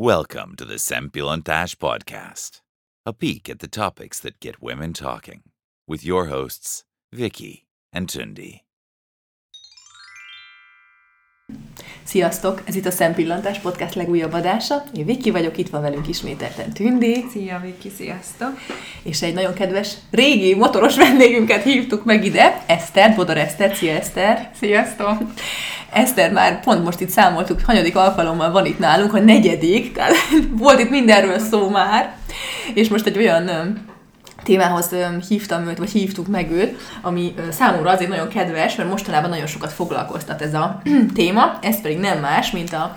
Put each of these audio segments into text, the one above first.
Welcome to the Sempilontash Podcast, a peek at the topics that get women talking, with your hosts, Vicky and Tundi. Sziasztok! Ez itt a Szempillantás Podcast legújabb adása. Én Viki vagyok, itt van velünk ismételten Tündi. Szia Viki, sziasztok! És egy nagyon kedves, régi motoros vendégünket hívtuk meg ide, Eszter, Bodor Eszter. Szia Eszter! Sziasztok! Eszter már pont most itt számoltuk, hanyadik alkalommal van itt nálunk, a negyedik, tehát volt itt mindenről szó már, és most egy olyan témához hívtam őt, vagy hívtuk meg őt, ami számomra azért nagyon kedves, mert mostanában nagyon sokat foglalkoztat ez a téma, ez pedig nem más, mint a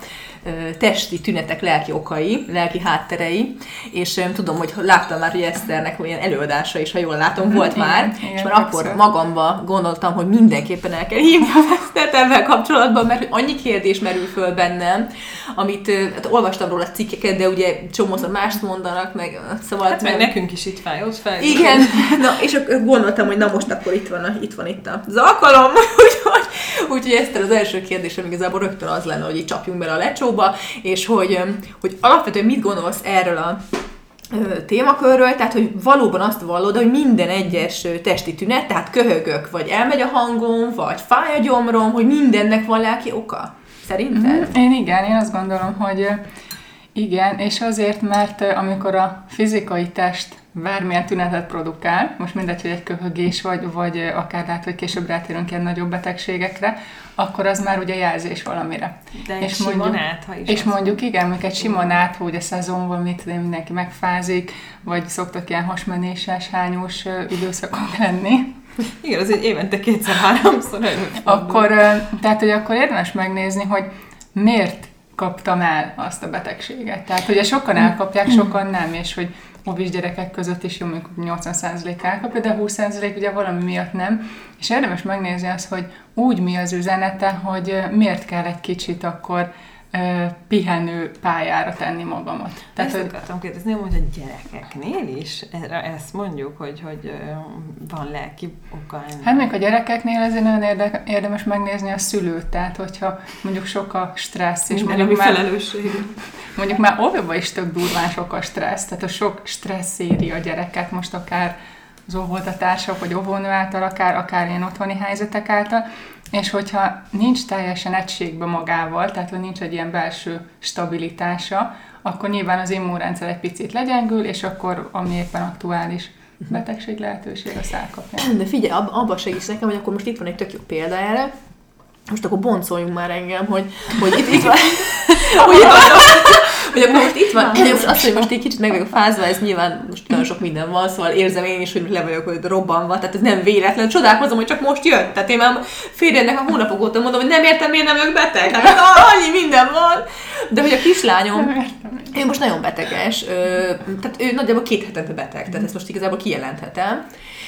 testi tünetek lelki okai, lelki hátterei, és tudom, hogy láttam már, hogy Eszternek olyan előadása is, ha jól látom, volt igen, már, igen, és már akkor magamba gondoltam, hogy mindenképpen el kell hívni a Esztert ebben kapcsolatban, mert annyi kérdés merül föl bennem, amit hát olvastam róla cikkeket, de ugye csomószor mást mondanak, meg szóval... Hát meg nekünk is itt fáj, ott fáj. Igen, na, és akkor gondoltam, hogy na most akkor itt van, itt van itt az alkalom, úgyhogy, úgyhogy Eszter az első kérdésem igazából rögtön az lenne, hogy itt csapjunk bele a lecsó szóba, és hogy, hogy alapvetően mit gondolsz erről a témakörről, tehát hogy valóban azt vallod, hogy minden egyes testi tünet, tehát köhögök, vagy elmegy a hangom, vagy fáj a gyomrom, hogy mindennek van lelki oka? Szerinted? Mm, én igen, én azt gondolom, hogy igen, és azért, mert amikor a fizikai test bármilyen tünetet produkál, most mindegy, hogy egy köhögés, vagy, vagy akár lehet, hogy később rátérünk ilyen nagyobb betegségekre, akkor az már ugye jelzés valamire. De és mondjuk, nátha is. És mondjuk van. igen, mondjuk egy sima nátha, ugye szezonban mit tudom, mindenki megfázik, vagy szoktak ilyen hasmenéses, hányós időszakok lenni. Igen, azért évente kétszer-háromszor Akkor, tehát, hogy akkor érdemes megnézni, hogy miért kaptam el azt a betegséget. Tehát ugye sokan elkapják, sokan nem, és hogy mobil gyerekek között is jó, mondjuk 80% elkapja, de 20% ugye valami miatt nem. És érdemes megnézni azt, hogy úgy mi az üzenete, hogy miért kell egy kicsit akkor pihenő pályára tenni magamat. Tehát, ezt akartam kérdezni, hogy a gyerekeknél is erre ezt mondjuk, hogy, hogy van lelki oka ennek. Hát még a gyerekeknél azért nagyon érde, érdemes megnézni a szülőt, tehát hogyha mondjuk sok a stressz, és Minden mondjuk már, felelősség. mondjuk már óvóban is tök durván sok a stressz, tehát a sok stressz éri a gyereket, most akár az óvodatársak, vagy óvónő által, akár, akár ilyen otthoni helyzetek által, és hogyha nincs teljesen egységbe magával, tehát hogy nincs egy ilyen belső stabilitása, akkor nyilván az immunrendszer egy picit legyengül, és akkor ami éppen aktuális betegség lehetőség, azt elkapja. De figyelj, ab, abba segíts nekem, hogy akkor most itt van egy tök jó példa erre, most akkor boncoljunk már engem, hogy, hogy itt, itt van, hogy itt van, hogy akkor most itt van, most azt, hogy most egy kicsit meg vagyok fázva, ez nyilván most nagyon sok minden van, szóval érzem én is, hogy le vagyok hogy robbanva, tehát ez nem véletlen. Csodálkozom, hogy csak most jött. Tehát én már férjének a hónapok óta mondom, hogy nem értem, miért nem vagyok beteg. Hát annyi minden van. De hogy a kislányom, ő most nagyon beteges, tehát ő nagyjából két hetente beteg, tehát ezt most igazából kijelenthetem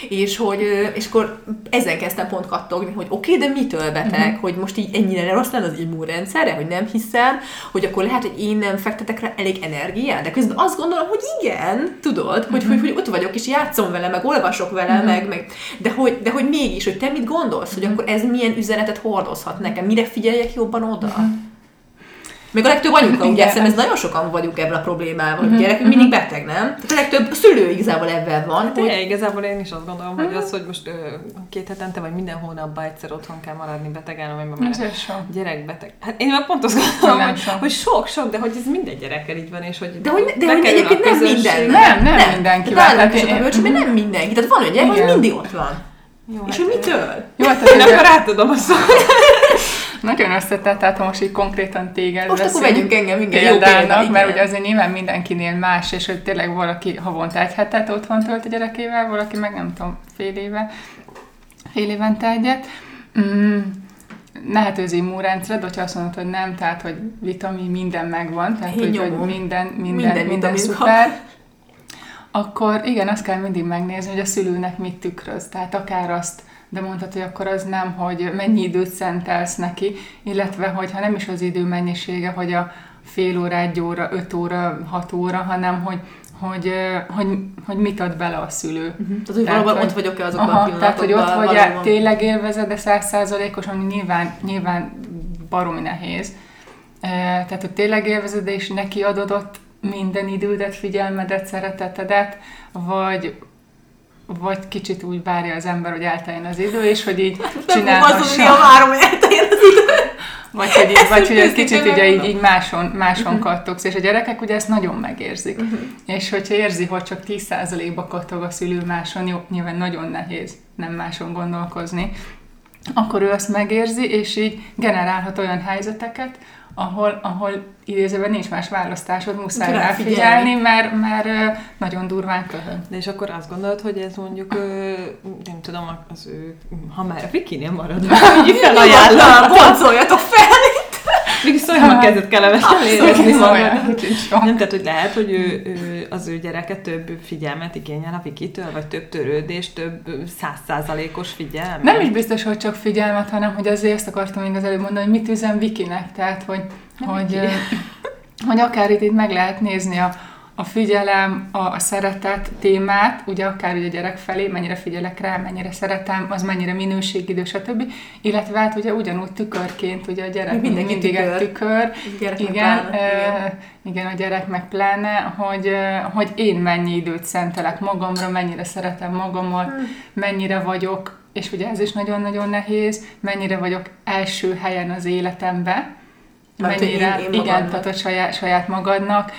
és hogy és akkor ezen kezdtem pont kattogni, hogy oké, okay, de mitől beteg, uh-huh. hogy most így ennyire rossz lenne az immunrendszerre, hogy nem hiszem, hogy akkor lehet, hogy én nem fektetek rá elég energiát, de közben azt gondolom, hogy igen, tudod, hogy, uh-huh. hogy, hogy ott vagyok, és játszom vele, meg olvasok vele, uh-huh. meg, meg de, hogy, de hogy mégis, hogy te mit gondolsz, hogy akkor ez milyen üzenetet hordozhat nekem, mire figyeljek jobban oda? Uh-huh. Még a legtöbb anyuka, ugye szerintem ez nagyon sokan vagyunk ebben a problémával, hogy a mhm, gyerekünk mindig mhm. beteg, nem? Tehát a legtöbb szülő igazából ebben van. Hát hogy... igazából én is azt gondolom, hogy az, hogy most ö, két hetente vagy minden hónapban egyszer otthon kell maradni betegen, vagy mert gyerek beteg. Hát én már pont azt gondolom, hogy, hogy sok, sok, de hogy ez minden gyerekkel így van, és hogy De hogy, de hogy egyébként nem minden. Nem, nem, nem mindenki. Tehát én, én, nem mindenki. Tehát van olyan gyerek, hogy mindig ott van. Jó, és hát, hogy mitől? Jó, hát én akkor átadom a szót. Nagyon összetett, tehát ha most így konkrétan téged Most akkor vegyünk engem, igen, jó példának, mert ugye azért nyilván mindenkinél más, és hogy tényleg valaki havonta egy hetet otthon tölt a gyerekével, valaki meg nem tudom, fél éve, fél évente egyet. Mm, lehet az immunrendszered, hogyha azt mondod, hogy nem, tehát hogy vitamin minden megvan, tehát hogy, hogy minden, minden, minden, minden, szuper, akkor igen, azt kell mindig megnézni, hogy a szülőnek mit tükröz. Tehát akár azt, de mondhatod, hogy akkor az nem, hogy mennyi időt szentelsz neki, illetve hogyha nem is az idő mennyisége, hogy a fél óra, egy óra, öt óra, hat óra, hanem hogy hogy, hogy, hogy mit ad bele a szülő. Uh-huh. Tehát, hogy valóban ott vagyok-e azokban aha, a pillanatokban. Tehát, hogy ott vagy valóban... tényleg élvezed, de százszázalékos, ami nyilván, nyilván baromi nehéz. tehát hogy tényleg élvezed, és neki adott minden idődet, figyelmedet, szeretetedet, vagy, vagy kicsit úgy várja az ember, hogy elteljen az idő, és hogy így csinálhassa. Nem a várom, hogy elteljen az idő. Vagy hogy, így, vagy, hogy egy kicsit ugye így, így máson, máson kattogsz, és a gyerekek ugye ezt nagyon megérzik. Uh-huh. És hogyha érzi, hogy csak 10%-ba kattog a szülő máson, jó, nyilván nagyon nehéz nem máson gondolkozni, akkor ő azt megérzi, és így generálhat olyan helyzeteket, ahol, ahol idézőben nincs más választásod, muszáj rá figyelni, mert, mert nagyon durván köhön. De és akkor azt gondolod, hogy ez mondjuk, nem tudom, az ő, ha már a Vikinél marad, hogy felajánlom. Boncoljatok fel! Még szóljon a kezet kellemetlen érezni Nem, tehát, hogy lehet, hogy ő, ő, az ő gyereke több figyelmet igényel a Vikitől, vagy több törődést, több százszázalékos figyelmet? Nem is biztos, hogy csak figyelmet, hanem hogy azért ezt akartam még az előbb mondani, hogy mit üzen Vikinek, tehát, hogy, hogy, hogy akár itt, itt meg lehet nézni a, a figyelem, a, a szeretet témát, ugye akár ugye a gyerek felé, mennyire figyelek rá, mennyire szeretem, az mennyire minőségidő, stb. Illetve hát ugye ugyanúgy tükörként, ugye a gyerek Mindenki mindig tükör. egy tükör. Gyerek igen, pláne, igen. igen, a gyerek meg pláne, hogy, hogy én mennyi időt szentelek magamra, mennyire szeretem magamat, Hmm. mennyire vagyok, és ugye ez is nagyon-nagyon nehéz, mennyire vagyok első helyen az életembe, Mert, hogy mennyire, én- én igen, tehát a saját, saját magadnak,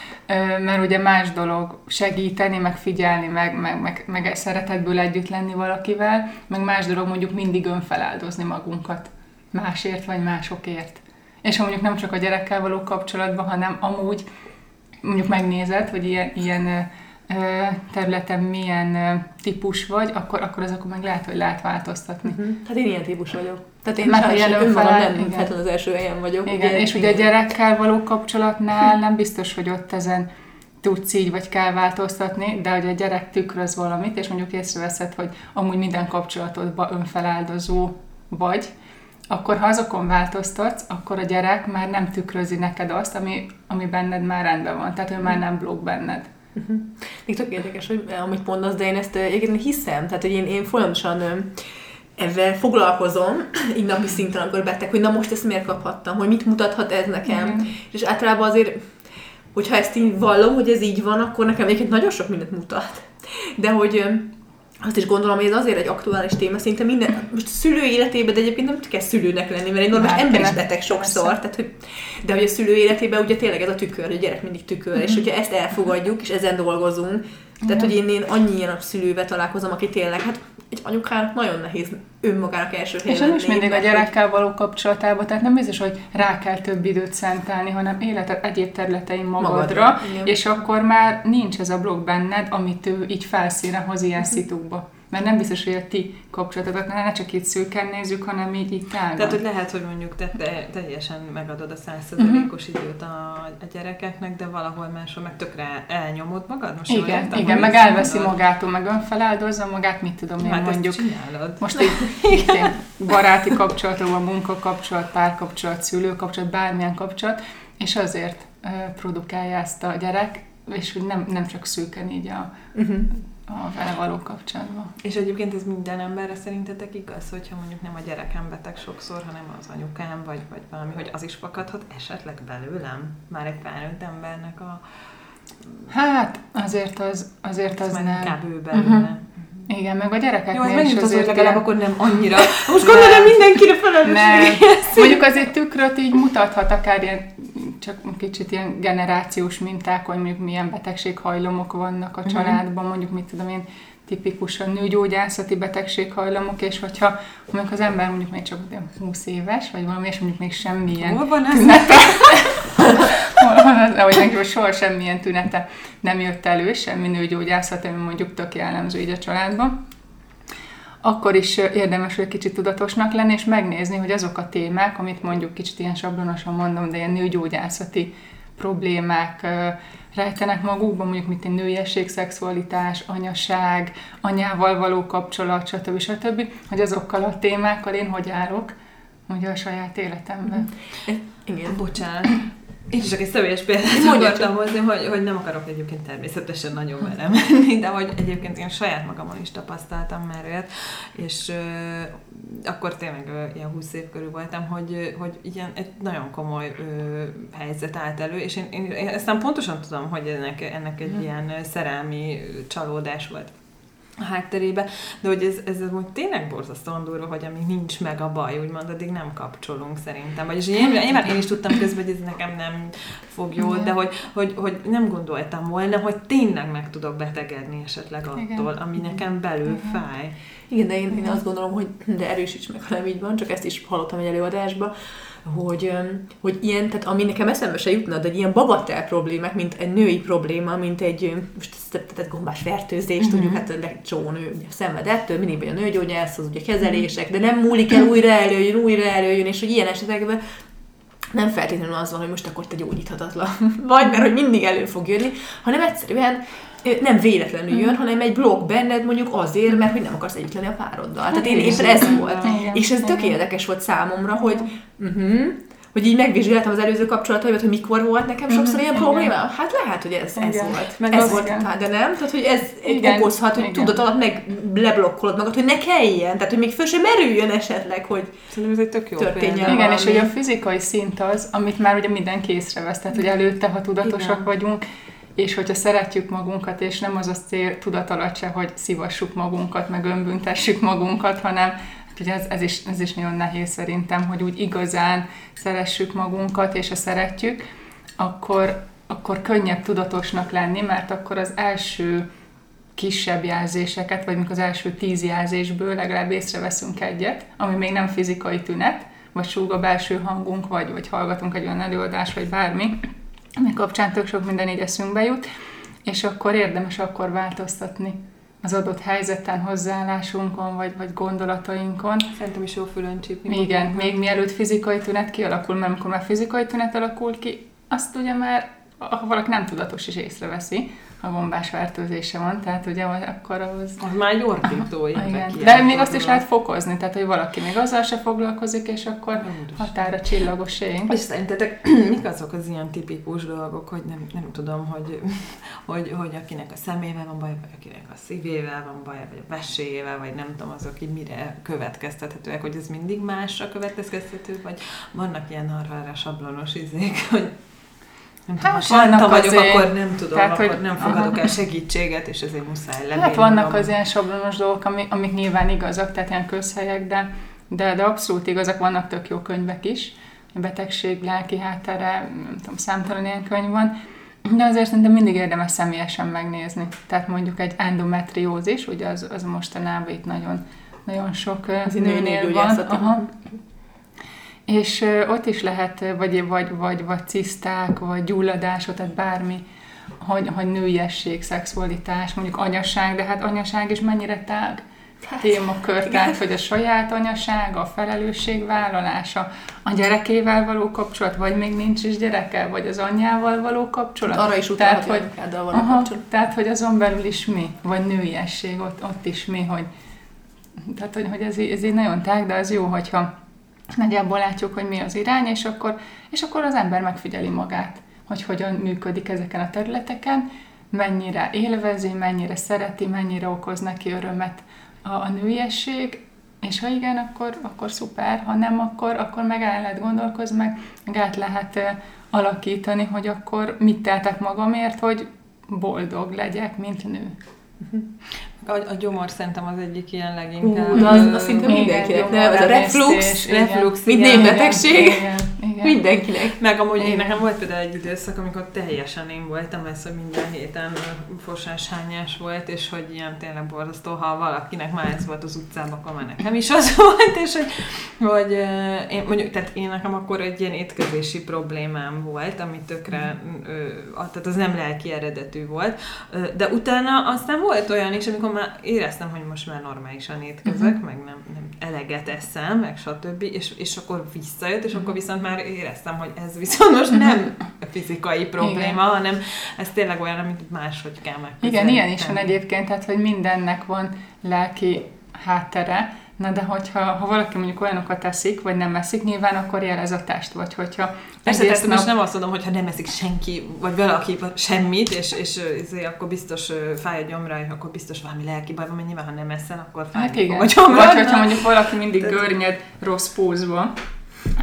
mert ugye más dolog segíteni, meg figyelni, meg, meg, meg, meg szeretetből együtt lenni valakivel, meg más dolog mondjuk mindig önfeláldozni magunkat másért vagy másokért. És ha mondjuk nem csak a gyerekkel való kapcsolatban, hanem amúgy mondjuk megnézed, hogy ilyen, ilyen területen milyen típus vagy, akkor, akkor azokon meg lehet, hogy lehet változtatni. Mhm. Hát én ilyen típus vagyok. Tehát én ha ilyen önmagam nem igen. feltétlenül az első helyen vagyok. Igen, és ugye a gyerekkel való kapcsolatnál nem biztos, hogy ott ezen tudsz így, vagy kell változtatni, de hogy a gyerek tükröz valamit, és mondjuk észreveszed, hogy amúgy minden kapcsolatodban önfeláldozó vagy, akkor ha azokon változtatsz, akkor a gyerek már nem tükrözi neked azt, ami, ami benned már rendben van. Tehát ő már nem blokk benned. Még tök érdekes, hogy eh, amit mondasz, de én ezt eh, igen hiszem. Tehát, hogy én, én folyamatosan ezzel foglalkozom, így napi szinten, amikor beteg, hogy na most ezt miért kaphattam, hogy mit mutathat ez nekem. Igen. És általában azért, hogyha ezt így vallom, hogy ez így van, akkor nekem egyébként nagyon sok mindent mutat. De hogy azt is gondolom, hogy ez azért egy aktuális téma, szinte minden, most szülő életében, de egyébként nem kell szülőnek lenni, mert egy normális ember is beteg sokszor, Persze. tehát, hogy, de hogy a szülő életében ugye tényleg ez a tükör, a gyerek mindig tükör, és hogyha ezt elfogadjuk, és ezen dolgozunk, tehát, hogy én, én annyi ilyen szülővel találkozom, aki tényleg, hát egy anyukának nagyon nehéz önmagának első helyen És nem is mindig a gyerekkel való kapcsolatában, tehát nem biztos, hogy rá kell több időt szentelni, hanem életed egyéb területein magadra, Magadra, igen. és akkor már nincs ez a blog benned, amit ő így felszínre hoz ilyen Mhm. szitukba. Mert nem biztos, hogy a ti kapcsolatodat ne csak itt szűken nézzük, hanem így itt tágon. Tehát, hogy lehet, hogy mondjuk te, te teljesen megadod a százszerzalékos Mhm. időt a, a gyerekeknek, de valahol máshol meg tökre elnyomod magad? Most igen, értem, igen, meg elveszi mondod? magától, meg önfeláldozza magát, mit tudom én Hát mondjuk. Most így, így baráti kapcsolatokban, munkakapcsolat, párkapcsolat, szülőkapcsolat, bármilyen kapcsolat, és azért produkálja ezt a gyerek, és hogy nem, nem csak szűken így a, Mhm. A vele való kapcsolatban. És egyébként ez minden emberre szerintetek igaz, hogyha mondjuk nem a gyerekem beteg sokszor, hanem az anyukám, vagy, vagy valami, hogy az is fakadhat esetleg belőlem? Már egy felnőtt embernek a... Hát azért az, azért az az nem. inkább ő belőle. Mhm. Igen, meg a Jó, gyerekeknél is megint az, hogy azért legalább akkor nem annyira. Most gondolom mindenkire felelős. Nem. Mondjuk azért tükröt így mutathat akár ilyen, csak kicsit ilyen generációs minták, hogy mondjuk milyen betegséghajlamok vannak a Mhm. családban, mondjuk mit tudom én, tipikusan nőgyógyászati betegséghajlamok, és hogyha mondjuk az ember mondjuk még csak olyan 20 éves, vagy valami, és mondjuk még semmilyen Hol van tünete, ahogy neki soha semmilyen tünete nem jött elő, semmi nőgyógyászat, ami mondjuk tök jellemző így a családban, akkor is érdemes egy kicsit tudatosnak lenni, és megnézni, hogy azok a témák, amit mondjuk kicsit ilyen sablonosan mondom, de ilyen nőgyógyászati problémák rejtenek magukban, mondjuk mint egy nőiesség, szexualitás, anyaság, anyával való kapcsolat, stb. stb., hogy azokkal a témákkal én hogy állok ugye a saját életemben. Igen. Bocsánat. Én is csak egy személyes példát akartam hozni, hogy, hogy nem akarok egyébként természetesen nagyon vele menni, de hogy egyébként én saját magamon is tapasztaltam már olyat, és uh, akkor tényleg uh, ilyen 20 év körül voltam, hogy, hogy ilyen egy nagyon komoly uh, helyzet állt elő, és én, én, én aztán pontosan tudom, hogy ennek, ennek egy hmm. ilyen szerelmi csalódás volt a hátterébe, de hogy ez, ez hogy tényleg borzasztóan durva, hogy amíg nincs meg a baj, úgymond addig nem kapcsolunk szerintem. Vagyis én, nyilván én is tudtam közben, hogy ez nekem nem fog jó, de hogy, hogy, hogy nem gondoltam volna, hogy tényleg meg tudok betegedni esetleg attól, Igen. ami nekem belül Igen. fáj. Igen, de én, én azt gondolom, hogy de erősíts meg, ha nem így van, csak ezt is hallottam egy előadásban, hogy, hogy ilyen, tehát ami nekem eszembe se jutna, de ilyen bagatel problémák, mint egy női probléma, mint egy, most tehát gombás fertőzés, mm-hmm. tudjuk, hát egy csomó nő szenved ettől, mindig a nőgyógyász, az ugye kezelések, de nem múlik el, újra előjön, újra előjön, és hogy ilyen esetekben nem feltétlenül az van, hogy most akkor te gyógyíthatatlan vagy, mert hogy mindig elő fog jönni, hanem egyszerűen nem véletlenül jön, hanem egy blokk benned mondjuk azért, mert hogy nem akarsz együtt lenni a pároddal. Tehát én éppen ez volt. És ez tök érdekes volt számomra, hogy uh-huh, hogy így megvizsgáltam az előző kapcsolataimat, hogy mikor volt nekem sokszor mhm, ilyen probléma. Hát lehet, hogy ez, ez volt. Meg ez volt, hát, de nem. Tehát, hogy ez igen, okozhat, hogy tudod alatt meg leblokkolod magad, hogy ne kelljen. Tehát, hogy még föl sem merüljön esetleg, hogy Szerintem ez egy tök jó történjen Igen, valami. és hogy a fizikai szint az, amit már ugye mindenki észrevesz. Tehát, hogy előtte, ha tudatosak igen. vagyunk, és hogyha szeretjük magunkat, és nem az a cél tudat alatt se, hogy szivassuk magunkat, meg önbüntessük magunkat, hanem ugye ez, ez, is, ez is nagyon nehéz szerintem, hogy úgy igazán szeressük magunkat, és ha szeretjük, akkor, akkor könnyebb tudatosnak lenni, mert akkor az első kisebb jelzéseket, vagy mikor az első tíz jelzésből legalább észreveszünk egyet, ami még nem fizikai tünet, vagy súg a belső hangunk, vagy, vagy hallgatunk egy olyan előadás, vagy bármi, ami kapcsán tök sok minden így eszünkbe jut, és akkor érdemes akkor változtatni az adott helyzeten, hozzáállásunkon, vagy, vagy gondolatainkon. Szerintem is jó fülön csípni. Igen, még mielőtt fizikai tünet kialakul, mert amikor már fizikai tünet alakul ki, azt ugye már, ha valaki nem tudatos is észreveszi, a gombás fertőzése van, tehát ugye akkor az... Az már egy ordító igen. De még azt is lehet fokozni, tehát hogy valaki még azzal se foglalkozik, és akkor határa csillagos ég. És szerintetek mik azok az ilyen tipikus dolgok, hogy nem, nem tudom, hogy, hogy, hogy akinek a szemével van baj, vagy akinek a szívével van baj, vagy a veséjével, vagy nem tudom, azok így mire következtethetőek, hogy ez mindig másra következtethető, vagy vannak ilyen arra sablonos izék, hogy nem tudom, hát, vannak vagyok, azért, akkor nem tudom, tehát, akkor hogy, nem fogadok aha. el segítséget, és ezért muszáj lenni. Hát vannak az ilyen sablonos dolgok, amik, amik nyilván igazak, tehát ilyen közhelyek, de, de, de abszolút igazak, vannak tök jó könyvek is, betegség, lelki háttere, nem tudom, számtalan ilyen könyv van, de azért szerintem mindig érdemes személyesen megnézni. Tehát mondjuk egy endometriózis, ugye az, az mostanában itt nagyon, nagyon sok nőnél van. Aha és ott is lehet, vagy, vagy, vagy, vagy ciszták, vagy gyulladás, tehát bármi, hogy, hogy nőiesség, szexualitás, mondjuk anyaság, de hát anyaság is mennyire tág hát, témakör, tehát hogy a saját anyaság, a felelősség vállalása, a gyerekével való kapcsolat, vagy még nincs is gyereke, vagy az anyjával való kapcsolat. Arra is tehát, hogy, való aha, kapcsolat. Tehát, hogy azon belül is mi, vagy nőiesség, ott, ott is mi, hogy tehát, hogy, hogy ez, ez így nagyon tág, de az jó, hogyha nagyjából látjuk, hogy mi az irány, és akkor, és akkor az ember megfigyeli magát, hogy hogyan működik ezeken a területeken, mennyire élvezi, mennyire szereti, mennyire okoz neki örömet a, a nőiesség, és ha igen, akkor, akkor szuper, ha nem, akkor, akkor meg el lehet gondolkozni, meg, meg át lehet alakítani, hogy akkor mit teltek magamért, hogy boldog legyek, mint nő. A, a gyomor szerintem az egyik ilyen leginkább. Uh, az, az szinte mindenkinek, nem? Ez a reflux, reflux, mint népbetegség. Mindenkinek. Meg amúgy én nekem volt például egy időszak, amikor teljesen én voltam, ez, hogy minden héten fosás hányás volt, és hogy ilyen tényleg borzasztó, ha valakinek már ez volt az utcában, akkor már nekem is az volt, és hogy, hogy én, mondjuk, tehát én nekem akkor egy ilyen étkezési problémám volt, ami tökre, tehát az nem lelki eredetű volt, de utána aztán volt olyan is, amikor már éreztem, hogy most már normálisan étkezek, uh-huh. meg nem, nem eleget eszem, meg stb. És, és akkor visszajött, és uh-huh. akkor viszont már éreztem, hogy ez viszont most uh-huh. nem fizikai probléma, Igen. hanem ez tényleg olyan, amit máshogy kell megközelíteni. Igen, ilyen is van egyébként, tehát hogy mindennek van lelki háttere, Na de hogyha ha valaki mondjuk olyanokat teszik, vagy nem eszik, nyilván akkor jelez a test, vagy hogyha Persze, persze, nap... nem azt mondom, hogy ha nem eszik senki, vagy valaki semmit, és, és, és akkor biztos fáj a gyomra, és akkor biztos valami lelki baj van, mert nyilván, ha nem eszel, akkor fáj hát igen. a gyomra. Vagy hogyha mondjuk valaki mindig görnyed rossz pózba,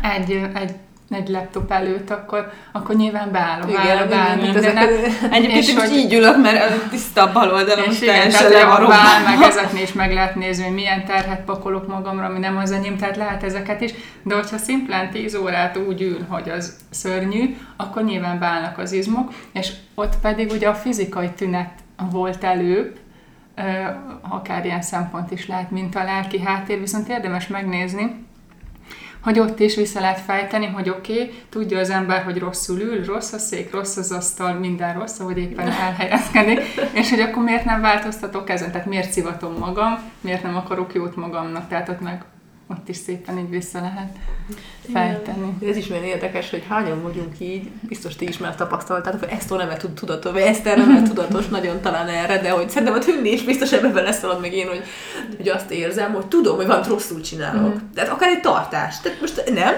egy, egy egy laptop előtt, akkor, akkor nyilván beállom, igen, beállom, beállom mindennek. Egyébként és hogy így ülök, mert tiszta bal oldalon és igen, a bál, meg ezeknél is meg lehet nézni, hogy milyen terhet pakolok magamra, ami nem az enyém, tehát lehet ezeket is, de hogyha szimplán 10 órát úgy ül, hogy az szörnyű, akkor nyilván beállnak az izmok, és ott pedig ugye a fizikai tünet volt előbb, akár ilyen szempont is lehet, mint a lelki háttér, viszont érdemes megnézni, hogy ott is vissza lehet fejteni, hogy oké, okay, tudja az ember, hogy rosszul ül, rossz a szék, rossz az asztal, minden rossz, ahogy éppen elhelyezkedik, és hogy akkor miért nem változtatok ezen, tehát miért szivatom magam, miért nem akarok jót magamnak, tehát ott meg ott is szépen így vissza lehet fejteni. Ez is olyan érdekes, hogy hányan vagyunk így, biztos ti is már tapasztaltátok, hogy ezt nem tud tudatos, vagy ezt nem tudatos nagyon talán erre, de hogy szerintem a tűnni is biztos ebbe beleszalad meg én, hogy, hogy azt érzem, hogy tudom, hogy van rosszul csinálok. Mm. Tehát akár egy tartás. Tehát most nem,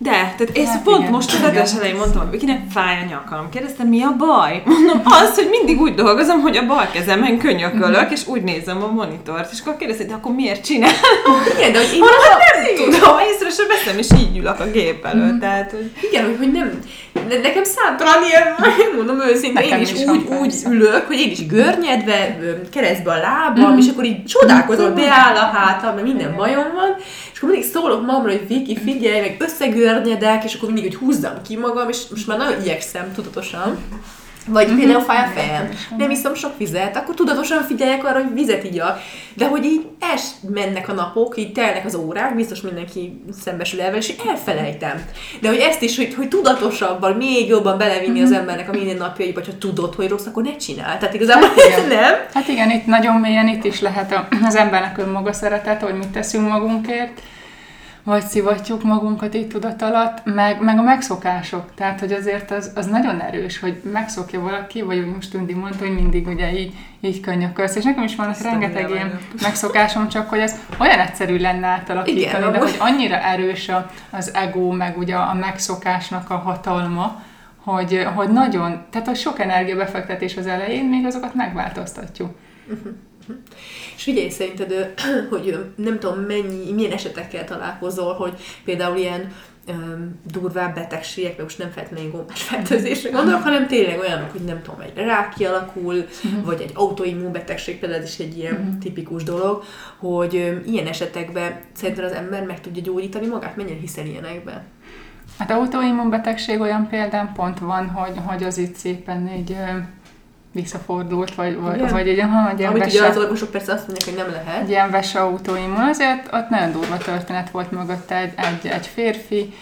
de, tehát én hát pont igen, most az adás elején mondtam, hogy kinek fáj a nyakam. Kérdeztem, mi a baj? Mondom, az, hogy mindig úgy dolgozom, hogy a bal kezemen könyökölök, mhm. és úgy nézem a monitort. És akkor kérdeztem, de akkor miért csinál? Igen, de hogy én hát nem tudom, észre sem veszem, és így ülök a gép előtt. Mhm. Tehát, hogy... Igen, hogy, hogy nem, de nekem számtalan ilyen, mondom őszintén, én is, is úgy, úgy ülök, hogy én is görnyedve, keresztbe a lábam, mm. és akkor így csodálkozom, beáll a hátam, mert minden bajom van, és akkor mindig szólok magamra, hogy Viki, figyelj, meg összegörnyedek, és akkor mindig, hogy húzzam ki magam, és most már nagyon igyekszem tudatosan. Vagy mm-hmm. például fáj a fejem, nem iszom sok vizet, akkor tudatosan figyeljek arra, hogy vizet igyak. De hogy így es mennek a napok, így telnek az órák, biztos mindenki szembesül el és elfelejtem. De hogy ezt is, hogy, hogy tudatosabban, még jobban belevinni mm-hmm. az mhm. embernek a minden napjaiba, ha tudod, hogy rossz, akkor ne csinál. Tehát igazából hát igen. nem. Hát igen, itt nagyon mélyen itt is lehet az embernek önmaga szeretet, hogy mit teszünk magunkért vagy szivatjuk magunkat itt tudat alatt, meg, meg a megszokások. Tehát, hogy azért az, az nagyon erős, hogy megszokja valaki, vagy úgy most Tündi mondta, hogy mindig ugye így, így könyökölsz. És nekem is van Ezt rengeteg ilyen megszokásom, csak hogy ez olyan egyszerű lenne átalakítani, Igen, de hogy annyira erős a, az ego, meg ugye a megszokásnak a hatalma, hogy, hogy nagyon, tehát hogy sok energiabefektetés az elején, még azokat megváltoztatjuk. Uh-huh. És figyelj, szerinted, hogy nem tudom, mennyi, milyen esetekkel találkozol, hogy például ilyen um, durvább betegségek, mert most nem feltétlenül gombás fertőzésre gondolok, hanem tényleg olyanok, hogy nem tudom, egy rák kialakul, uh-huh. vagy egy autoimmun betegség, például ez is egy ilyen uh-huh. tipikus dolog, hogy um, ilyen esetekben szerinted az ember meg tudja gyógyítani magát? Mennyien hiszel ilyenekbe? Hát autoimmun betegség olyan példán pont van, hogy, hogy az itt szépen egy visszafordult, vagy, vagy, vagy egy, ha, egy ilyen Amit vese, ugye az orvosok persze azt mondják, hogy nem lehet. Egy ilyen vese autóimmun, azért ott nagyon durva történet volt mögött egy, egy, egy férfi,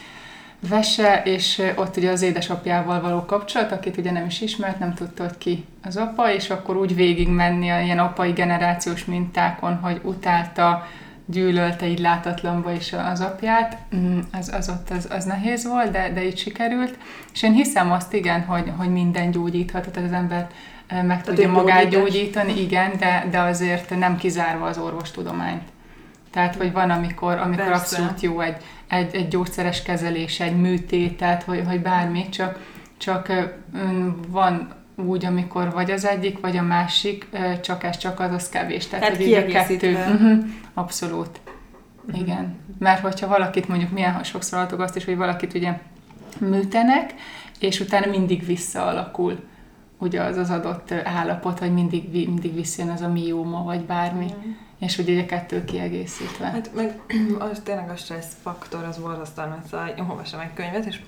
vese, és ott ugye az édesapjával való kapcsolat, akit ugye nem is ismert, nem tudta, hogy ki az apa, és akkor úgy végig menni a ilyen apai generációs mintákon, hogy utálta, gyűlölte így látatlanba is az apját, mm, az, az ott az, az nehéz volt, de, de így sikerült. És én hiszem azt igen, hogy, hogy minden gyógyíthat, tehát az ember meg tudja magát gyógyítani, igen, de, de azért nem kizárva az orvostudományt. Tehát, hogy van, amikor, amikor abszolút jó egy, egy, egy gyógyszeres kezelés, egy műtét, tehát, hogy, hogy bármi, csak, csak van úgy, amikor vagy az egyik, vagy a másik, csak ez, csak az, az kevés. Tehát, Tehát hogy a kettő. Uh-huh, abszolút. Uh-huh. Igen. Mert hogyha valakit mondjuk, milyen sokszor hallottuk azt is, hogy valakit ugye műtenek, és utána mindig visszaalakul ugye az az adott állapot, hogy mindig, mindig visszajön az a mióma, vagy bármi. Mm. És ugye a kettő kiegészítve. Hát meg az tényleg a stressz faktor, az borzasztóan, mert szóval olvastam egy könyvet, és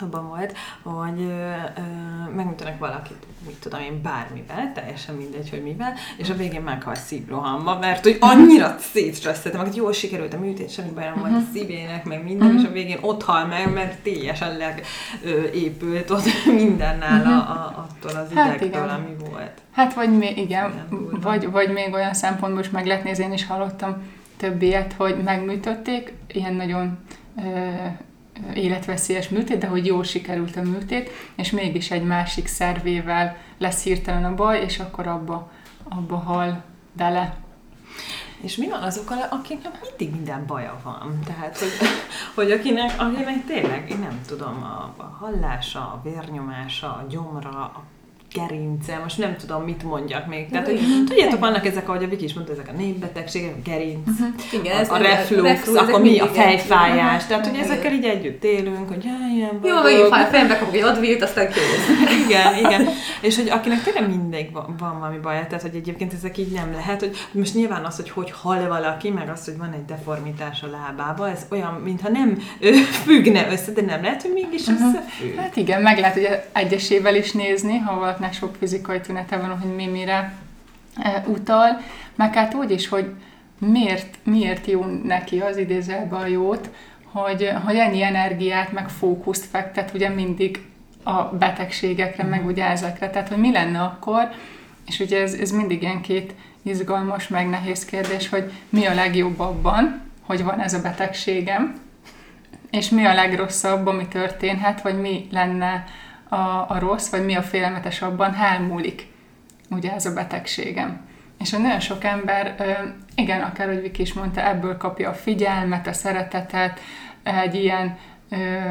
abban volt, hogy ö, ö, megmutanak valakit, mit tudom én, bármivel, teljesen mindegy, hogy mivel, és a végén meghal szívrohamba, mert hogy annyira szétstresszoltam, hogy jól sikerült a műtét, semmi baj nem volt a mhm. szívének, meg minden, uh-huh. és a végén ott hal meg, mert teljesen legépült ott minden nála uh-huh. a, attól az hát idegtől, igen. ami volt. Hát vagy még, igen, igen vagy, vagy még olyan szempontból is meg lehet nézni, én is hallottam több ilyet, hogy megműtötték, ilyen nagyon életveszélyes műtét, de hogy jól sikerült a műtét, és mégis egy másik szervével lesz hirtelen a baj, és akkor abba, abba hal bele. És mi van azokkal, akiknek mindig minden baja van? Tehát, hogy, hogy akinek, akinek tényleg, én nem tudom, a, a hallása, a vérnyomása, a gyomra, a gerince, most nem tudom, mit mondjak még. Tehát, hogy, tudjátok, vannak ezek, ahogy a Viki is mondta, ezek a népbetegségek, a gerinc, uh-huh. Igen, a, a reflux, reflux, akkor mi a fejfájás. Tehát, hogy ezekkel így együtt élünk, hogy jaj, ilyen Jó, vagy fáj, fejembe kapok egy advét, aztán kész. igen, igen. És hogy akinek tényleg mindig van, van valami baj, tehát, hogy egyébként ezek így nem lehet, hogy most nyilván az, hogy hogy hal valaki, meg az, hogy van egy deformitás a lábába, ez olyan, mintha nem függne össze, de nem lehet, hogy mégis uh-huh. összefügg. Hát igen, meg lehet hogy egyesével is nézni, ha valaki valakinek sok fizikai tünete van, hogy mi mire e, utal, meg hát úgy is, hogy miért, miért jó neki az idézelbe a jót, hogy, hogy ennyi energiát, meg fókuszt fektet ugye mindig a betegségekre, meg ugye ezekre. Tehát, hogy mi lenne akkor, és ugye ez, ez mindig ilyen két izgalmas, meg nehéz kérdés, hogy mi a legjobb abban, hogy van ez a betegségem, és mi a legrosszabb, ami történhet, vagy mi lenne a, a rossz, vagy mi a félelmetes abban, múlik ugye ez a betegségem. És hogy nagyon sok ember, igen, akár, hogy Viki is mondta, ebből kapja a figyelmet, a szeretetet, egy ilyen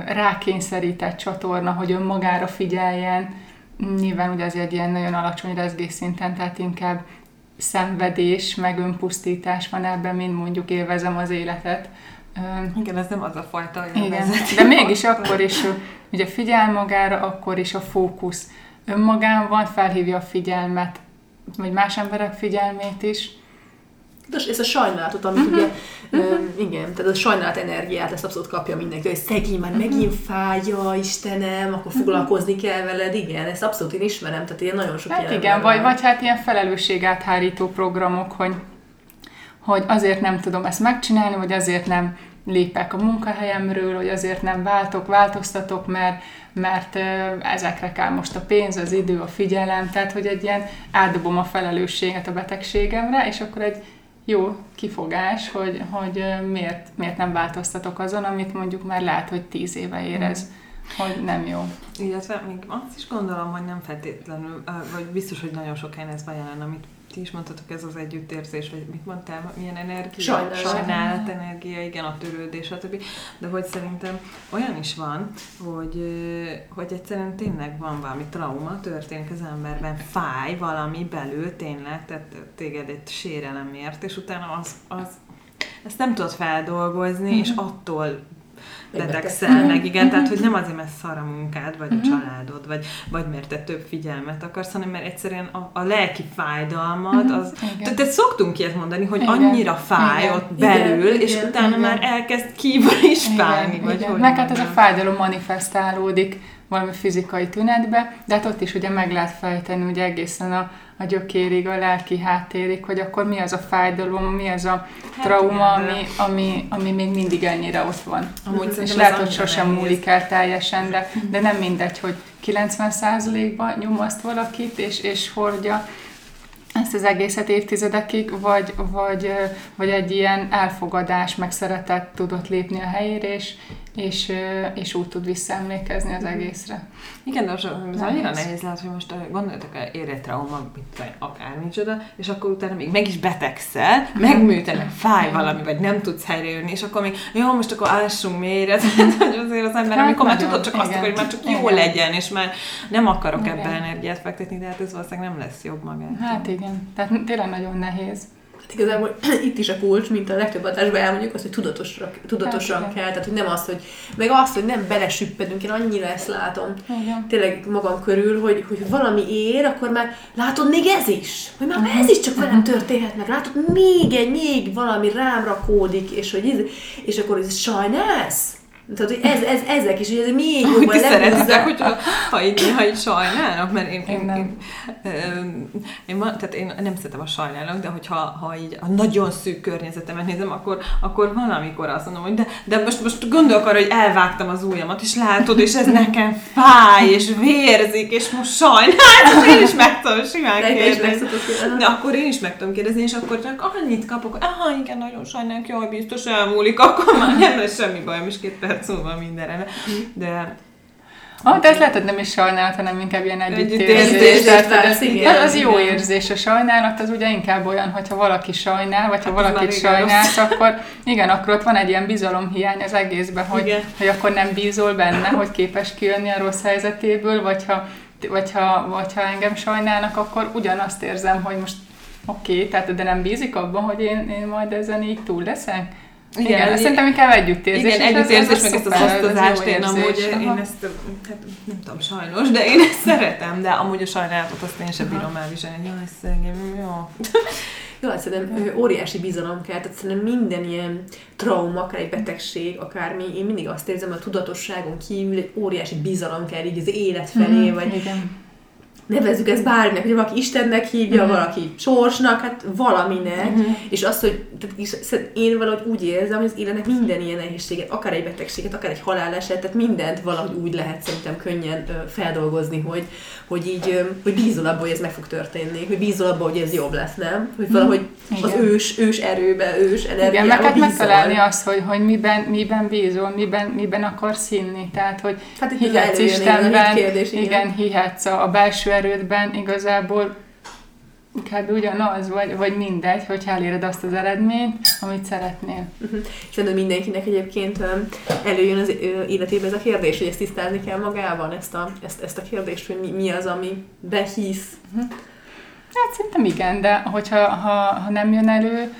rákényszerített csatorna, hogy önmagára figyeljen. Nyilván ugye ez egy ilyen nagyon alacsony rezgés szinten, tehát inkább szenvedés, meg önpusztítás van ebben, mint mondjuk élvezem az életet. Igen, ez nem az a fajta Igen, de mégis akkor is ugye figyel magára, akkor is a fókusz önmagán van, felhívja a figyelmet, vagy más emberek figyelmét is. És ez a sajnálatot, amit uh-huh. ugye, uh-huh. Um, igen, tehát a sajnálat energiát, ezt abszolút kapja mindenki, hogy szegény, már uh-huh. megint fája, Istenem, akkor foglalkozni uh-huh. kell veled, igen, ezt abszolút én ismerem, tehát ilyen nagyon sok Hát igen, vagy, vagy hát ilyen felelősségáthárító programok, hogy, hogy azért nem tudom ezt megcsinálni, vagy azért nem lépek a munkahelyemről, hogy azért nem váltok, változtatok, mert, mert ezekre kell most a pénz, az idő, a figyelem, tehát hogy egy ilyen átdobom a felelősséget a betegségemre, és akkor egy jó kifogás, hogy, hogy miért, miért nem változtatok azon, amit mondjuk már lehet, hogy tíz éve érez. Mm hogy nem jó. Illetve még azt is gondolom, hogy nem feltétlenül, vagy biztos, hogy nagyon sok helyen ez van amit ti is mondtatok, ez az együttérzés, vagy mit mondtál, milyen energia? Sajnálat. Sajnálat energia, igen, a törődés, stb. De hogy szerintem olyan is van, hogy, hogy egyszerűen tényleg van valami trauma, történik az emberben, fáj valami belül tényleg, tehát téged egy sérelemért, és utána az, az ezt nem tudod feldolgozni, mm-hmm. és attól betegszel meg, igen, tehát hogy nem azért, mert szar a munkád, vagy a mhm. családod, vagy, vagy mert te több figyelmet akarsz, hanem mert egyszerűen a, a lelki fájdalmad, mhm. az, tehát, tehát szoktunk ilyet mondani, hogy igen. annyira fáj igen. ott belül, igen. és igen. utána igen. már elkezd kívül is fájni, vagy igen. hogy Meg hát ez a fájdalom manifestálódik valami fizikai tünetbe, de hát ott is ugye meg lehet fejteni ugye egészen a, a gyökérig, a lelki háttérig, hogy akkor mi az a fájdalom, mi az a hát trauma, igen, ami, ami, ami még mindig ennyire ott van. Amúgy és lehet, hogy sosem múlik el teljesen, de, de nem mindegy, hogy 90%-ban nyomaszt valakit, és, és hordja ezt az egészet évtizedekig, vagy, vagy, vagy egy ilyen elfogadás, meg szeretet tudott lépni a helyére, és, és, és úgy tud visszaemlékezni az egészre. Igen, de az, az annyira nehéz lehet, hogy most gondoljatok érje trauma, mint akármicsoda, és akkor utána még meg is betegszel, megműtenek, fáj valami, vagy nem tudsz helyre és akkor még, jó, most akkor ássunk mélyre, hogy azért az ember, hát amikor már tudod csak azt, hogy már csak jó igen. legyen, és már nem akarok igen. ebbe energiát fektetni, de hát ez valószínűleg nem lesz jobb magát. Hát igen, tehát tényleg nagyon nehéz. Hát igazából itt is a kulcs, mint a legtöbb adásban elmondjuk, az, hogy tudatosra, tudatosan hát, kell. Tehát, hogy nem az, hogy, meg azt, hogy nem belesüppedünk, én annyira ezt látom. Igen. Tényleg magam körül, hogy, hogy valami ér, akkor már látod még ez is. Hogy már uh-huh. ez is csak velem történhet meg. Látod, még egy, még valami rám rakódik, és hogy ez, és akkor ez sajnálsz? Tehát, hogy ez, ez, ezek is, hogy ez még jobban Hogy szeretitek, hogy ha így néha így sajnálnak, mert én, én, én, én, én, tehát én nem szeretem a sajnálok, de hogyha ha így a nagyon szűk környezetemet nézem, akkor, akkor valamikor azt mondom, hogy de, de most, most gondolok arra, hogy elvágtam az ujjamat, és látod, és ez nekem fáj, és vérzik, és most sajnálom, és én is meg tudom simán kérdezni. De akkor én is meg tudom kérdezni, és akkor csak annyit kapok, aha, igen, nagyon sajnálok, jaj, biztos elmúlik, akkor már nem lesz semmi bajom, és két perc múlva mindenre. De Ah, de ez lehet, hogy nem is sajnálat, hanem inkább ilyen együttérzés. Tehát, az, jó érzés. A sajnálat az ugye inkább olyan, hogyha valaki sajnál, vagy ha Hát valakit sajnálsz, akkor igen, akkor ott van egy ilyen bizalomhiány az egészben, hogy, Igen. hogy akkor nem bízol benne, hogy képes kijönni a rossz helyzetéből, vagy ha, vagy ha, vagy ha engem sajnálnak, akkor ugyanazt érzem, hogy most oké, okay, tehát de nem bízik abban, hogy én, én majd ezen így túl leszek. Igen, igen, szerintem inkább együttérzés. Igen, együttérzés, meg ezt az jó osztozást én amúgy, én Aha. ezt, hát nem tudom, sajnos, de én ezt szeretem, de amúgy a sajnálatot azt én sem bírom elviselni, hogy jaj, szegény, jó. Jó, hát szerintem óriási bizalom kell, tehát szerintem minden ilyen trauma, akár egy betegség, akármi, én mindig azt érzem, hogy a tudatosságon kívül egy óriási bizalom kell így az élet felé, Mhm, vagy Igen. Nevezzük ezt bárminek, hogy valaki Istennek hívja, Mhm. valaki sorsnak, hát valaminek, Mhm. és azt, hogy tehát én valahogy úgy érzem, hogy az életnek minden ilyen nehézséget, akár egy betegséget, akár egy haláleset, tehát mindent valahogy úgy lehet szerintem könnyen ö, feldolgozni, hogy, hogy így, ö, hogy bízol abba, hogy ez meg fog történni, hogy bízol abba, hogy ez jobb lesz, nem? Hogy valahogy az Igen. ős, ős erőbe, ős energiába Igen, meg hát bízol. megtalálni azt, hogy, hogy miben, miben bízol, miben, miben akarsz hinni. Tehát, hogy Hát hihetsz Istenben, igen. hihetsz a belső erődben, igazából kb. ugyanaz, vagy, vagy mindegy, hogy eléred azt az eredményt, amit szeretnél. És szerintem mindenkinek egyébként előjön az életébe ez a kérdés, hogy ezt tisztázni kell magában, ezt a, ezt, ezt a kérdést, hogy mi, mi az, ami behisz. Hát szerintem igen, de hogyha ha, ha nem jön elő,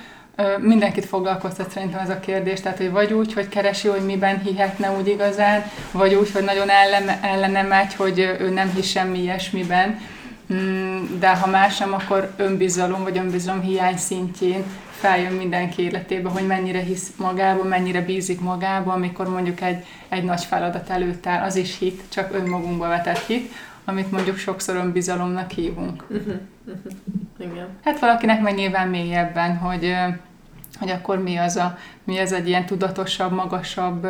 mindenkit foglalkoztat szerintem ez a kérdés, tehát hogy vagy úgy, hogy keresi, hogy miben hihetne úgy igazán, vagy úgy, hogy nagyon ellene, ellene megy, hogy ő nem hisz semmi ilyesmiben, Mm, de ha más nem, akkor önbizalom vagy önbizalom hiány szintjén feljön mindenki életébe, hogy mennyire hisz magában, mennyire bízik magában, amikor mondjuk egy, egy nagy feladat előtt áll, az is hit, csak önmagunkba vetett hit, amit mondjuk sokszor önbizalomnak hívunk. Uh-huh. Uh-huh. Igen. Hát valakinek meg nyilván mélyebben, hogy, hogy akkor mi az, a, mi az egy ilyen tudatosabb, magasabb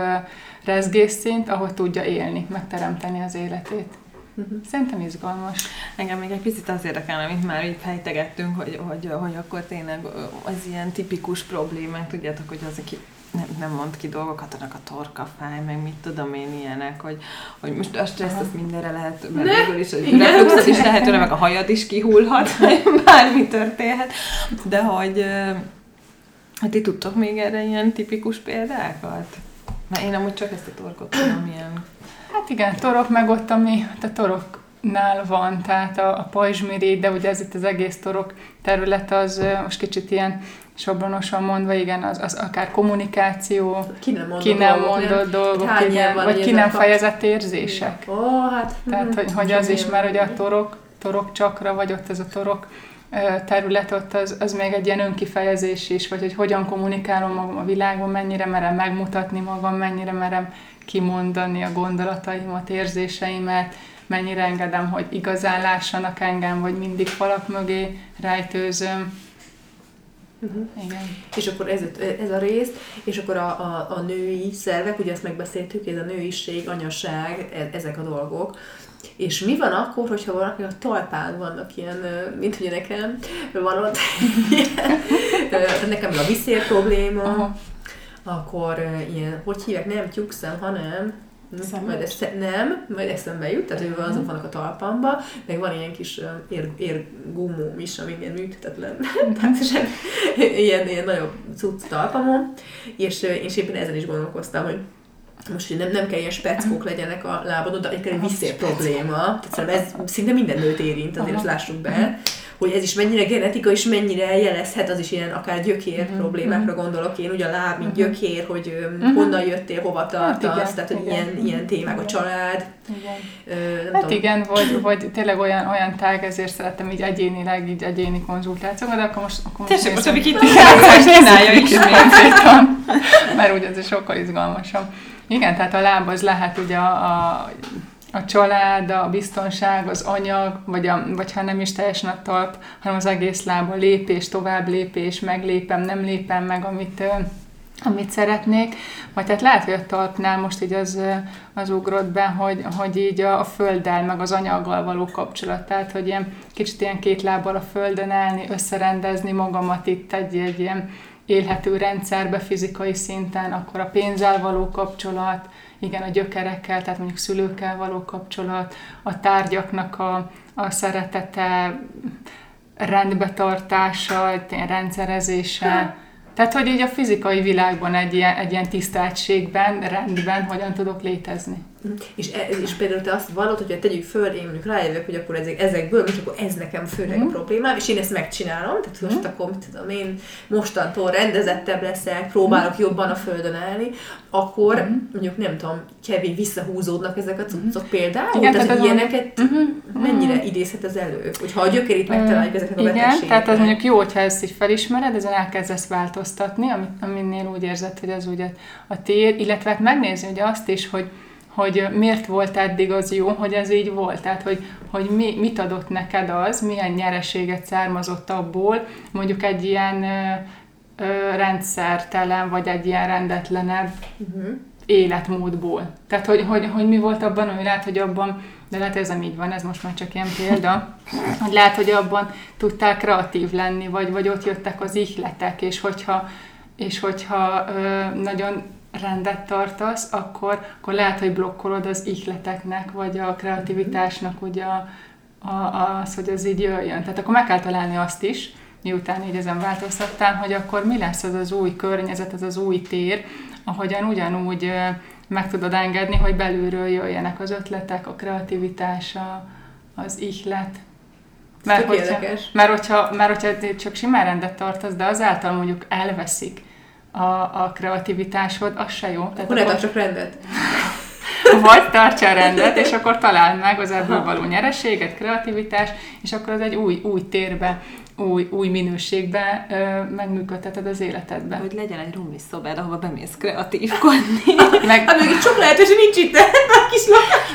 rezgésszint, ahol tudja élni, megteremteni az életét. Uh-huh. Szerintem izgalmas. Engem még egy picit az érdekel, amit már így fejtegettünk, hogy, hogy, hogy akkor tényleg az ilyen tipikus problémák, tudjátok, hogy az, aki nem, nem mond ki dolgokat, annak a torkafáj, meg mit tudom én ilyenek, hogy, hogy most a stressz azt mindenre lehet, mert végül is, hogy refluxot is lehet, meg a hajad is kihulhat, bármi történhet, de hogy hát ti tudtok még erre ilyen tipikus példákat? Mert én amúgy csak ezt a torkot tudom ilyen. Hát igen, torok meg ott, ami a toroknál van, tehát a, a pajzsmirigy, de ugye ez itt az egész torok terület, az most kicsit ilyen sablonosan mondva, igen, az, az akár kommunikáció, Ki nem mondott ki nem dolgok, mondott dolgok, ilyen igen, van, vagy hogy ki nem fejezett érzések. Ó, hát... Tehát, mhm. hogy, hogy az is, mert ugye a torok, torok csakra, vagy ott ez a torok terület, ott az, az még egy ilyen önkifejezés is, vagy hogy hogyan kommunikálom magam a világban, mennyire merem megmutatni magam, mennyire merem kimondani a gondolataimat, érzéseimet, mennyire engedem, hogy igazán lássanak engem, vagy mindig falak mögé rejtőzöm. Mhm. Igen. És akkor ez, ez a rész, és akkor a, a, a női szervek, ugye ezt megbeszéltük, ez a nőiség, anyaság, e- ezek a dolgok. És mi van akkor, hogyha valaki a talpán vannak ilyen, mint ugye nekem, van ott ilyen, nekem a viszél probléma, Aha. akkor ilyen, hogy hívják, nem tyúkszem, hanem Szemet? majd ezt, nem, majd eszembe jut, tehát ő azok vannak a talpamba, meg van ilyen kis ér, érgumóm is, ami ilyen műthetetlen, tehát sem, ilyen, ilyen nagyobb cucc talpamon, és, és éppen ezen is gondolkoztam, hogy most hogy nem, nem kell ilyen speckók legyenek a lábadon, de egy egy viszél probléma. Tehát szerintem ez szinte minden nőt érint, azért Aha. lássuk be, hogy ez is mennyire genetika, és mennyire jelezhet, az is ilyen akár gyökér Mhm, problémákra gondolok én, ugye a láb, mint Mhm. gyökér, hogy Mhm. honnan jöttél, hova tartasz, igen, tehát hogy igen. ilyen, ilyen témák, a család, Igen. ö, nem Hát tudom. igen, vagy, vagy tényleg olyan, olyan tág, ezért szeretem így egyénileg, így egyéni konzultációkat, de akkor most, akkor most Tessék, most a nézzük. Viki tisztázás csinálja is még. Konkrétan, mert úgy ez is sokkal izgalmasabb. Igen, tehát a láb az lehet ugye a, a, a család, a biztonság, az anyag, vagy, a, vagy ha nem is teljesen a talp, hanem az egész láb, a lépés, tovább lépés, meglépem, nem lépem meg, amit, amit szeretnék. Vagy tehát lehet, hogy a talpnál most így az, az ugrott be, hogy, hogy így a, a földdel, meg az anyaggal való kapcsolat. Tehát, hogy ilyen kicsit ilyen két lábbal a földön állni, összerendezni magamat itt egy, egy ilyen élhető rendszerbe fizikai szinten, akkor a pénzzel való kapcsolat, igen, a gyökerekkel, tehát mondjuk szülőkkel való kapcsolat, a tárgyaknak a, a szeretete, rendbetartása, rendszerezése, tehát, hogy így a fizikai világban egy ilyen, egy ilyen tiszteltségben, rendben hogyan tudok létezni. És, e, és például te azt vallod, hogy tegyük föl, én mondjuk rájövök, hogy akkor ezek, ezekből, és akkor ez nekem főleg mm. a problémám, és én ezt megcsinálom, tehát most mm. akkor, mit tudom én, mostantól rendezettebb leszek, próbálok mm. jobban a földön állni, akkor mm. mondjuk nem tudom, kevés visszahúzódnak ezek a cuccok mm. például, igen, tehát, tehát ilyeneket mm-hmm. mennyire idézhet ez elő, hogyha a gyökerét megtaláljuk ezeknek a Igen, tehát az mondjuk jó, hogyha ezt így felismered, ezen elkezdesz változtatni, amit, aminél úgy érzed, hogy ez ugye a tér, illetve hát megnézni ugye azt is, hogy hogy miért volt eddig az jó, hogy ez így volt. Tehát, hogy, hogy mi, mit adott neked az, milyen nyereséget származott abból, mondjuk egy ilyen ö, ö, rendszertelen, vagy egy ilyen rendetlenebb uh-huh. életmódból. Tehát, hogy, hogy, hogy mi volt abban, hogy lehet, hogy abban, de lehet, ez nem így van, ez most már csak ilyen példa, hogy lehet, hogy abban tudtál kreatív lenni, vagy, vagy ott jöttek az ihletek, és hogyha, és hogyha ö, nagyon rendet tartasz, akkor, akkor lehet, hogy blokkolod az ihleteknek, vagy a kreativitásnak ugye a, a, az, hogy az így jöjjön. Tehát akkor meg kell találni azt is, miután így ezen változtattál, hogy akkor mi lesz az az új környezet, az az új tér, ahogyan ugyanúgy meg tudod engedni, hogy belülről jöjjenek az ötletek, a kreativitás, a, az ihlet. Mert hogyha, mert, hogyha, mert hogyha csak simán rendet tartasz, de azáltal mondjuk elveszik a, a kreativitásod, az se jó. Tehát akkor, akkor csak rendet. Vagy tartsa a rendet, és akkor találd meg az ebből való nyereséget, kreativitást, és akkor az egy új, új térbe új, új minőségbe ö, megműködteted az életedbe. Hogy legyen egy rumi szobád, ahova bemész kreatívkodni. Meg... Hát még csak lehetőség nincs itt, a kis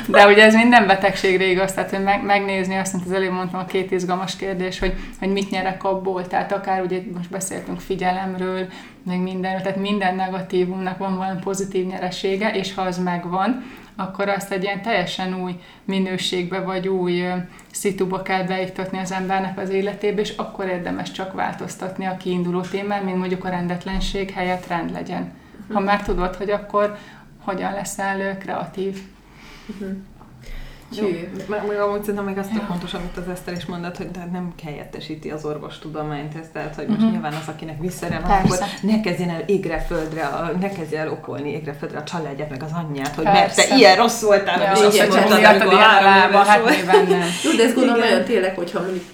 De ugye ez minden betegségre igaz, tehát hogy meg, megnézni azt, mint az előbb mondtam, a két izgalmas kérdés, hogy, hogy mit nyerek abból, tehát akár ugye most beszéltünk figyelemről, meg mindenről, tehát minden negatívumnak van valami pozitív nyeresége, és ha az megvan, akkor azt egy ilyen teljesen új minőségbe vagy új szituba kell beiktatni az embernek az életébe, és akkor érdemes csak változtatni a kiinduló témán, mint mondjuk a rendetlenség helyett rend legyen. Ha már tudod, hogy akkor hogyan leszel kreatív. Uh-huh. Csű. Meg amúgy szerintem még azt ja. fontos, amit az Eszter is mondott, hogy nem helyettesíti az orvostudományt, ez tehát, hogy most uh-huh. nyilván az, akinek visszarem, akkor ne kezdjen el égre földre, a, ne kezdjen el okolni égre földre a családját, meg az anyját, hogy Persze. mert te ilyen rossz voltál, ja, és azt mondtad, amikor három éves hát volt. Jó, de ezt gondolom nagyon tényleg, hogyha mondjuk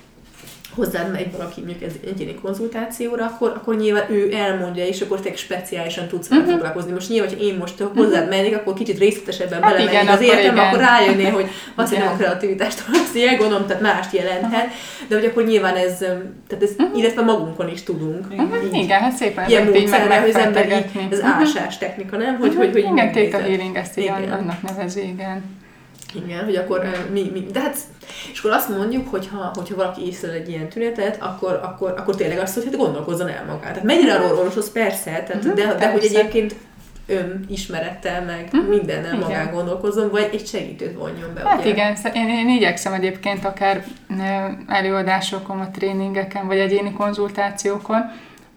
hozzád megy valaki mondjuk ez egyéni konzultációra, akkor, akkor nyilván ő elmondja, és akkor te speciálisan tudsz vele uh-huh. foglalkozni. Most nyilván, hogy én most hozzád mennék, akkor kicsit részletesebben hát belemennék az életem, akkor rájönné, hogy azt nem a kreativitást használják, gondolom, tehát mást jelenthet, de hogy akkor nyilván ez, tehát ez, uh-huh. illetve magunkon is tudunk. Uh-huh. Így, igen, hát szépen ilyen módszerrel, hogy az ember így, ez ásás technika, nem? Hogy, hogy, hogy igen, Theta Healing ezt igen. annak nevezi, igen. Igen, hogy akkor mi, mi, de hát, és akkor azt mondjuk, hogy ha, hogyha valaki észlel egy ilyen tünetet, akkor, akkor, akkor tényleg azt, hogy hát gondolkozzon el magát. Tehát mennyire arról orvoshoz persze, tehát, uh-huh, de, de hogy egyébként ismerettel, meg uh-huh, mindennel igen. magán gondolkozom, vagy egy segítőt vonjon be. Hát ugye? igen, én, én igyekszem egyébként akár előadásokon, a tréningeken, vagy egyéni konzultációkon,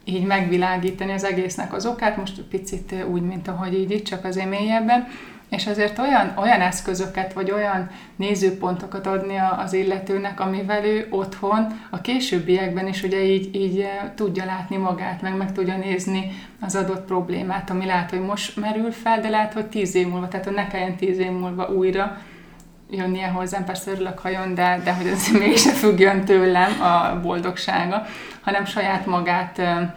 így megvilágítani az egésznek az okát, most picit úgy, mint ahogy így csak az mélyebben, és azért olyan, olyan eszközöket, vagy olyan nézőpontokat adni az illetőnek, amivel ő otthon, a későbbiekben is ugye így, így eh, tudja látni magát, meg meg tudja nézni az adott problémát, ami lehet, hogy most merül fel, de lehet, hogy tíz év múlva, tehát hogy ne kelljen tíz év múlva újra jönnie hozzám, persze örülök, ha jön, de, de hogy ez mégsem függjön tőlem a boldogsága, hanem saját magát eh,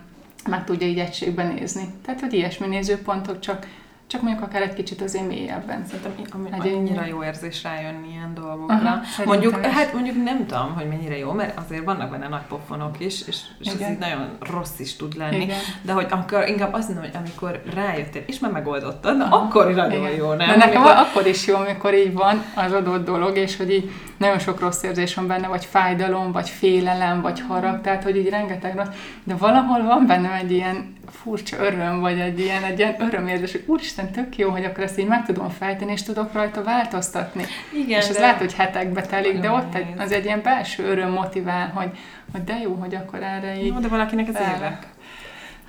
meg tudja így egységben nézni. Tehát, hogy ilyesmi nézőpontok, csak csak mondjuk akár egy kicsit azért mélyebben. Szerintem ami, egy annyira jó érzés rájönni ilyen dolgokra. Aha, mondjuk, is. hát mondjuk nem tudom, hogy mennyire jó, mert azért vannak benne nagy pofonok is, és, és ez így nagyon rossz is tud lenni. Igen. De hogy akkor inkább azt mondom, hogy amikor rájöttél, és már megoldottad, na akkor nagyon Igen. jó, nem? De nekem amikor... akkor is jó, amikor így van az adott dolog, és hogy így nagyon sok rossz érzés van benne, vagy fájdalom, vagy félelem, vagy harag, tehát hogy így rengeteg rossz, de valahol van benne egy ilyen furcsa öröm, vagy egy ilyen, egy ilyen örömérzés, hogy úristen, tök jó, hogy akkor ezt így meg tudom fejteni, és tudok rajta változtatni. Igen, és ez lehet, hogy hetekbe telik, de ott egy, az egy ilyen belső öröm motivál, hogy, hogy de jó, hogy akkor erre így... Jó, de valakinek ez évek.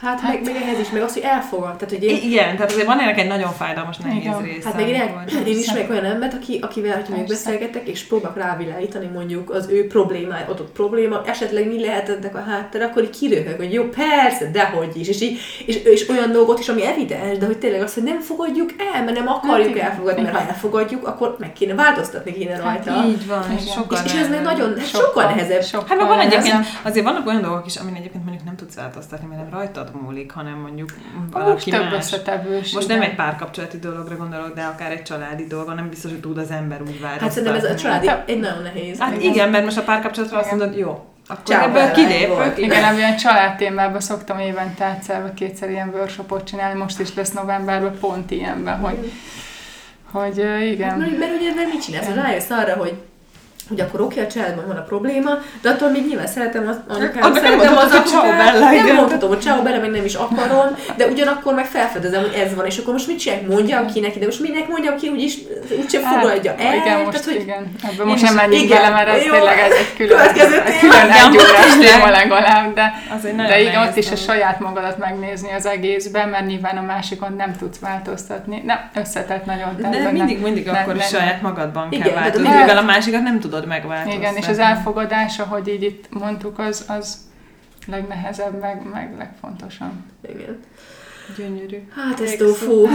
Hát, hát meg, meg ehhez is, meg az, hogy elfogad. Tehát, hogy én... Igen, tehát azért van ennek egy nagyon fájdalmas, nehéz Igen. része. Hát meg én, el, én ismerek olyan embert, aki, akivel, hogy még beszélgetek, és próbálok rávilágítani mondjuk az ő problémája, adott probléma, esetleg mi lehet ennek a háttere, akkor így kiröhög, hogy jó, persze, dehogy is. És, így, és, és olyan dolgot is, ami evidens, de hogy tényleg azt, hogy nem fogadjuk el, mert nem akarjuk hát, elfogadni, mert ha elfogadjuk, akkor meg kéne változtatni kéne hát rajta. Hát így van, és, sokkal és, és ez meg nagyon, sokkal, sokkal nehezebb. Sokkal hát van egyébként, azért vannak olyan dolgok is, amin egyébként mondjuk nem tudsz változtatni, mert nem rajtad múlik, hanem mondjuk valaki több összetevős. Most nem egy párkapcsolati dologra gondolok, de akár egy családi dolgon, nem biztos, hogy tud az ember úgy változtatni. Hát szerintem ez a családi hát, egy nagyon nehéz. Hát igen, igen mert most a párkapcsolatra azt mondod, jó, akkor Csá, ebből kilépök. Igen, olyan családtémában szoktam évente egyszer kétszer ilyen workshopot csinálni, most is lesz novemberben pont ilyenben, hogy, hogy igen. Mert, mert ugye mert mit csinálsz? Rájössz arra, hogy hogy akkor oké, a családban van a probléma, de attól még nyilván szeretem az anyukám, szeretem az apukát, nem mondhatom, hogy ciao bele, meg nem is akarom, de ugyanakkor meg felfedezem, hogy ez van, és akkor most mit csinálják, mondjam ki neki, de most minek mondjam ki, úgyis úgyse hát, fogadja el. Igen, most tehát, hogy igen. Ebben most nem menjünk bele, mert ez tényleg ez egy külön, egy külön egy órás téma legalább, de, de igen, ott is a saját magadat megnézni az egészben, mert nyilván a másikon nem tudsz változtatni. Nem, összetett nagyon. De mindig, mindig akkor is saját magadban kell változni, mivel a másikat nem tudod tudod megváltoztatni. Igen, és az elfogadás, ahogy így itt mondtuk, az, az legnehezebb, meg, meg legfontosabb. Igen. Gyönyörű. Hát ez fú,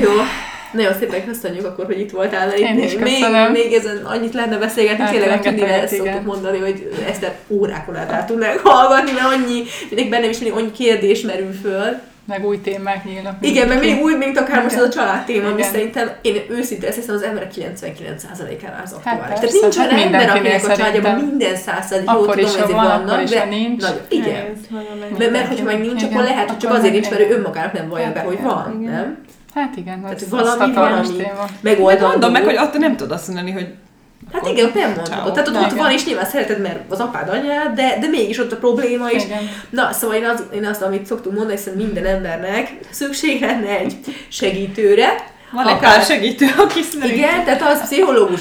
jó. Nagyon szépen köszönjük akkor, hogy itt voltál. Én itt is még, még ezen annyit lehetne beszélgetni, hát, tényleg a Tünivel ezt szoktuk mondani, hogy ezt órákon át tudnánk hallgatni, mert annyi, mindig bennem is mindig annyi kérdés merül föl meg új témák nyílnak. Igen, meg még új, mint akár most ez a család téma, ami szerintem én őszintén ezt hiszem az emberek 99%-ára az aktuális. Hát Tehát nincs olyan ember, akinek a családjában minden százszerzig jó tudom, ezért van, vannak, de nincs. Nagy, igen. Mert, mert hogyha meg nincs, akkor lehet, hogy csak azért nincs, mert ő önmagának nem vallja be, hogy van, nem? Hát igen, Tehát valami, valami megoldandó. Mondom meg, hogy ott nem tudod azt mondani, hogy Hát igen, ott nem mondhatod. Tehát ott, ott van, és nyilván szereted, mert az apád anyád, de, de mégis ott a probléma is. Igen. Na, szóval én, az, én azt, amit szoktunk mondani, hogy minden embernek szükség lenne egy segítőre, van egy pár segítő, aki szerint. Igen, tehát az pszichológus,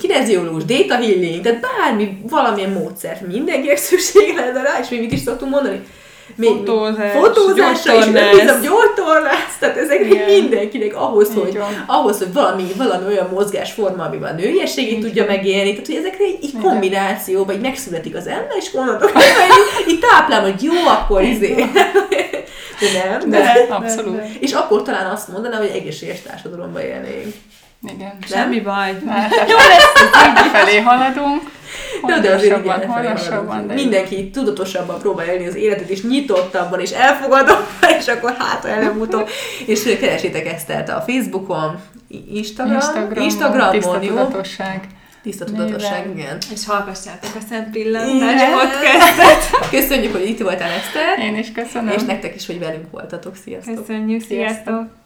kineziológus, data healing, tehát bármi, valamilyen módszert mindenkinek szükség lenne rá, és mi mit is szoktunk mondani fotózás, fotózásra is, bízom, gyógytornász, tehát ezek Igen. mindenkinek ahhoz, hogy, ahhoz, hogy valami, valami olyan mozgásforma, amiben a nőiességét tudja megélni, tehát hogy ezekre egy, egy kombinációba, így megszületik az ember, és onnantól így, így táplál, hogy jó, akkor izé. De nem, de, de, abszolút. De, És akkor talán azt mondanám, hogy egészséges társadalomban élnénk. Igen. Semmi baj. Jó lesz, felé haladunk. De, de azért igen, de mindenki tudatosabban próbál élni az életet, és nyitottabban, és elfogadóbban, és akkor hát előbb-utóbb. és keresétek Esztert a Facebookon, Instagram, Instagramon, Instagramon tiszta tudatosság. Tiszta tudatosság, igen. És hallgassátok a Szent Pillantás podcastet. Köszönjük, hogy itt voltál, Eszter. Én is köszönöm. És nektek is, hogy velünk voltatok. Sziasztok. Köszönjük, sziasztok. sziasztok.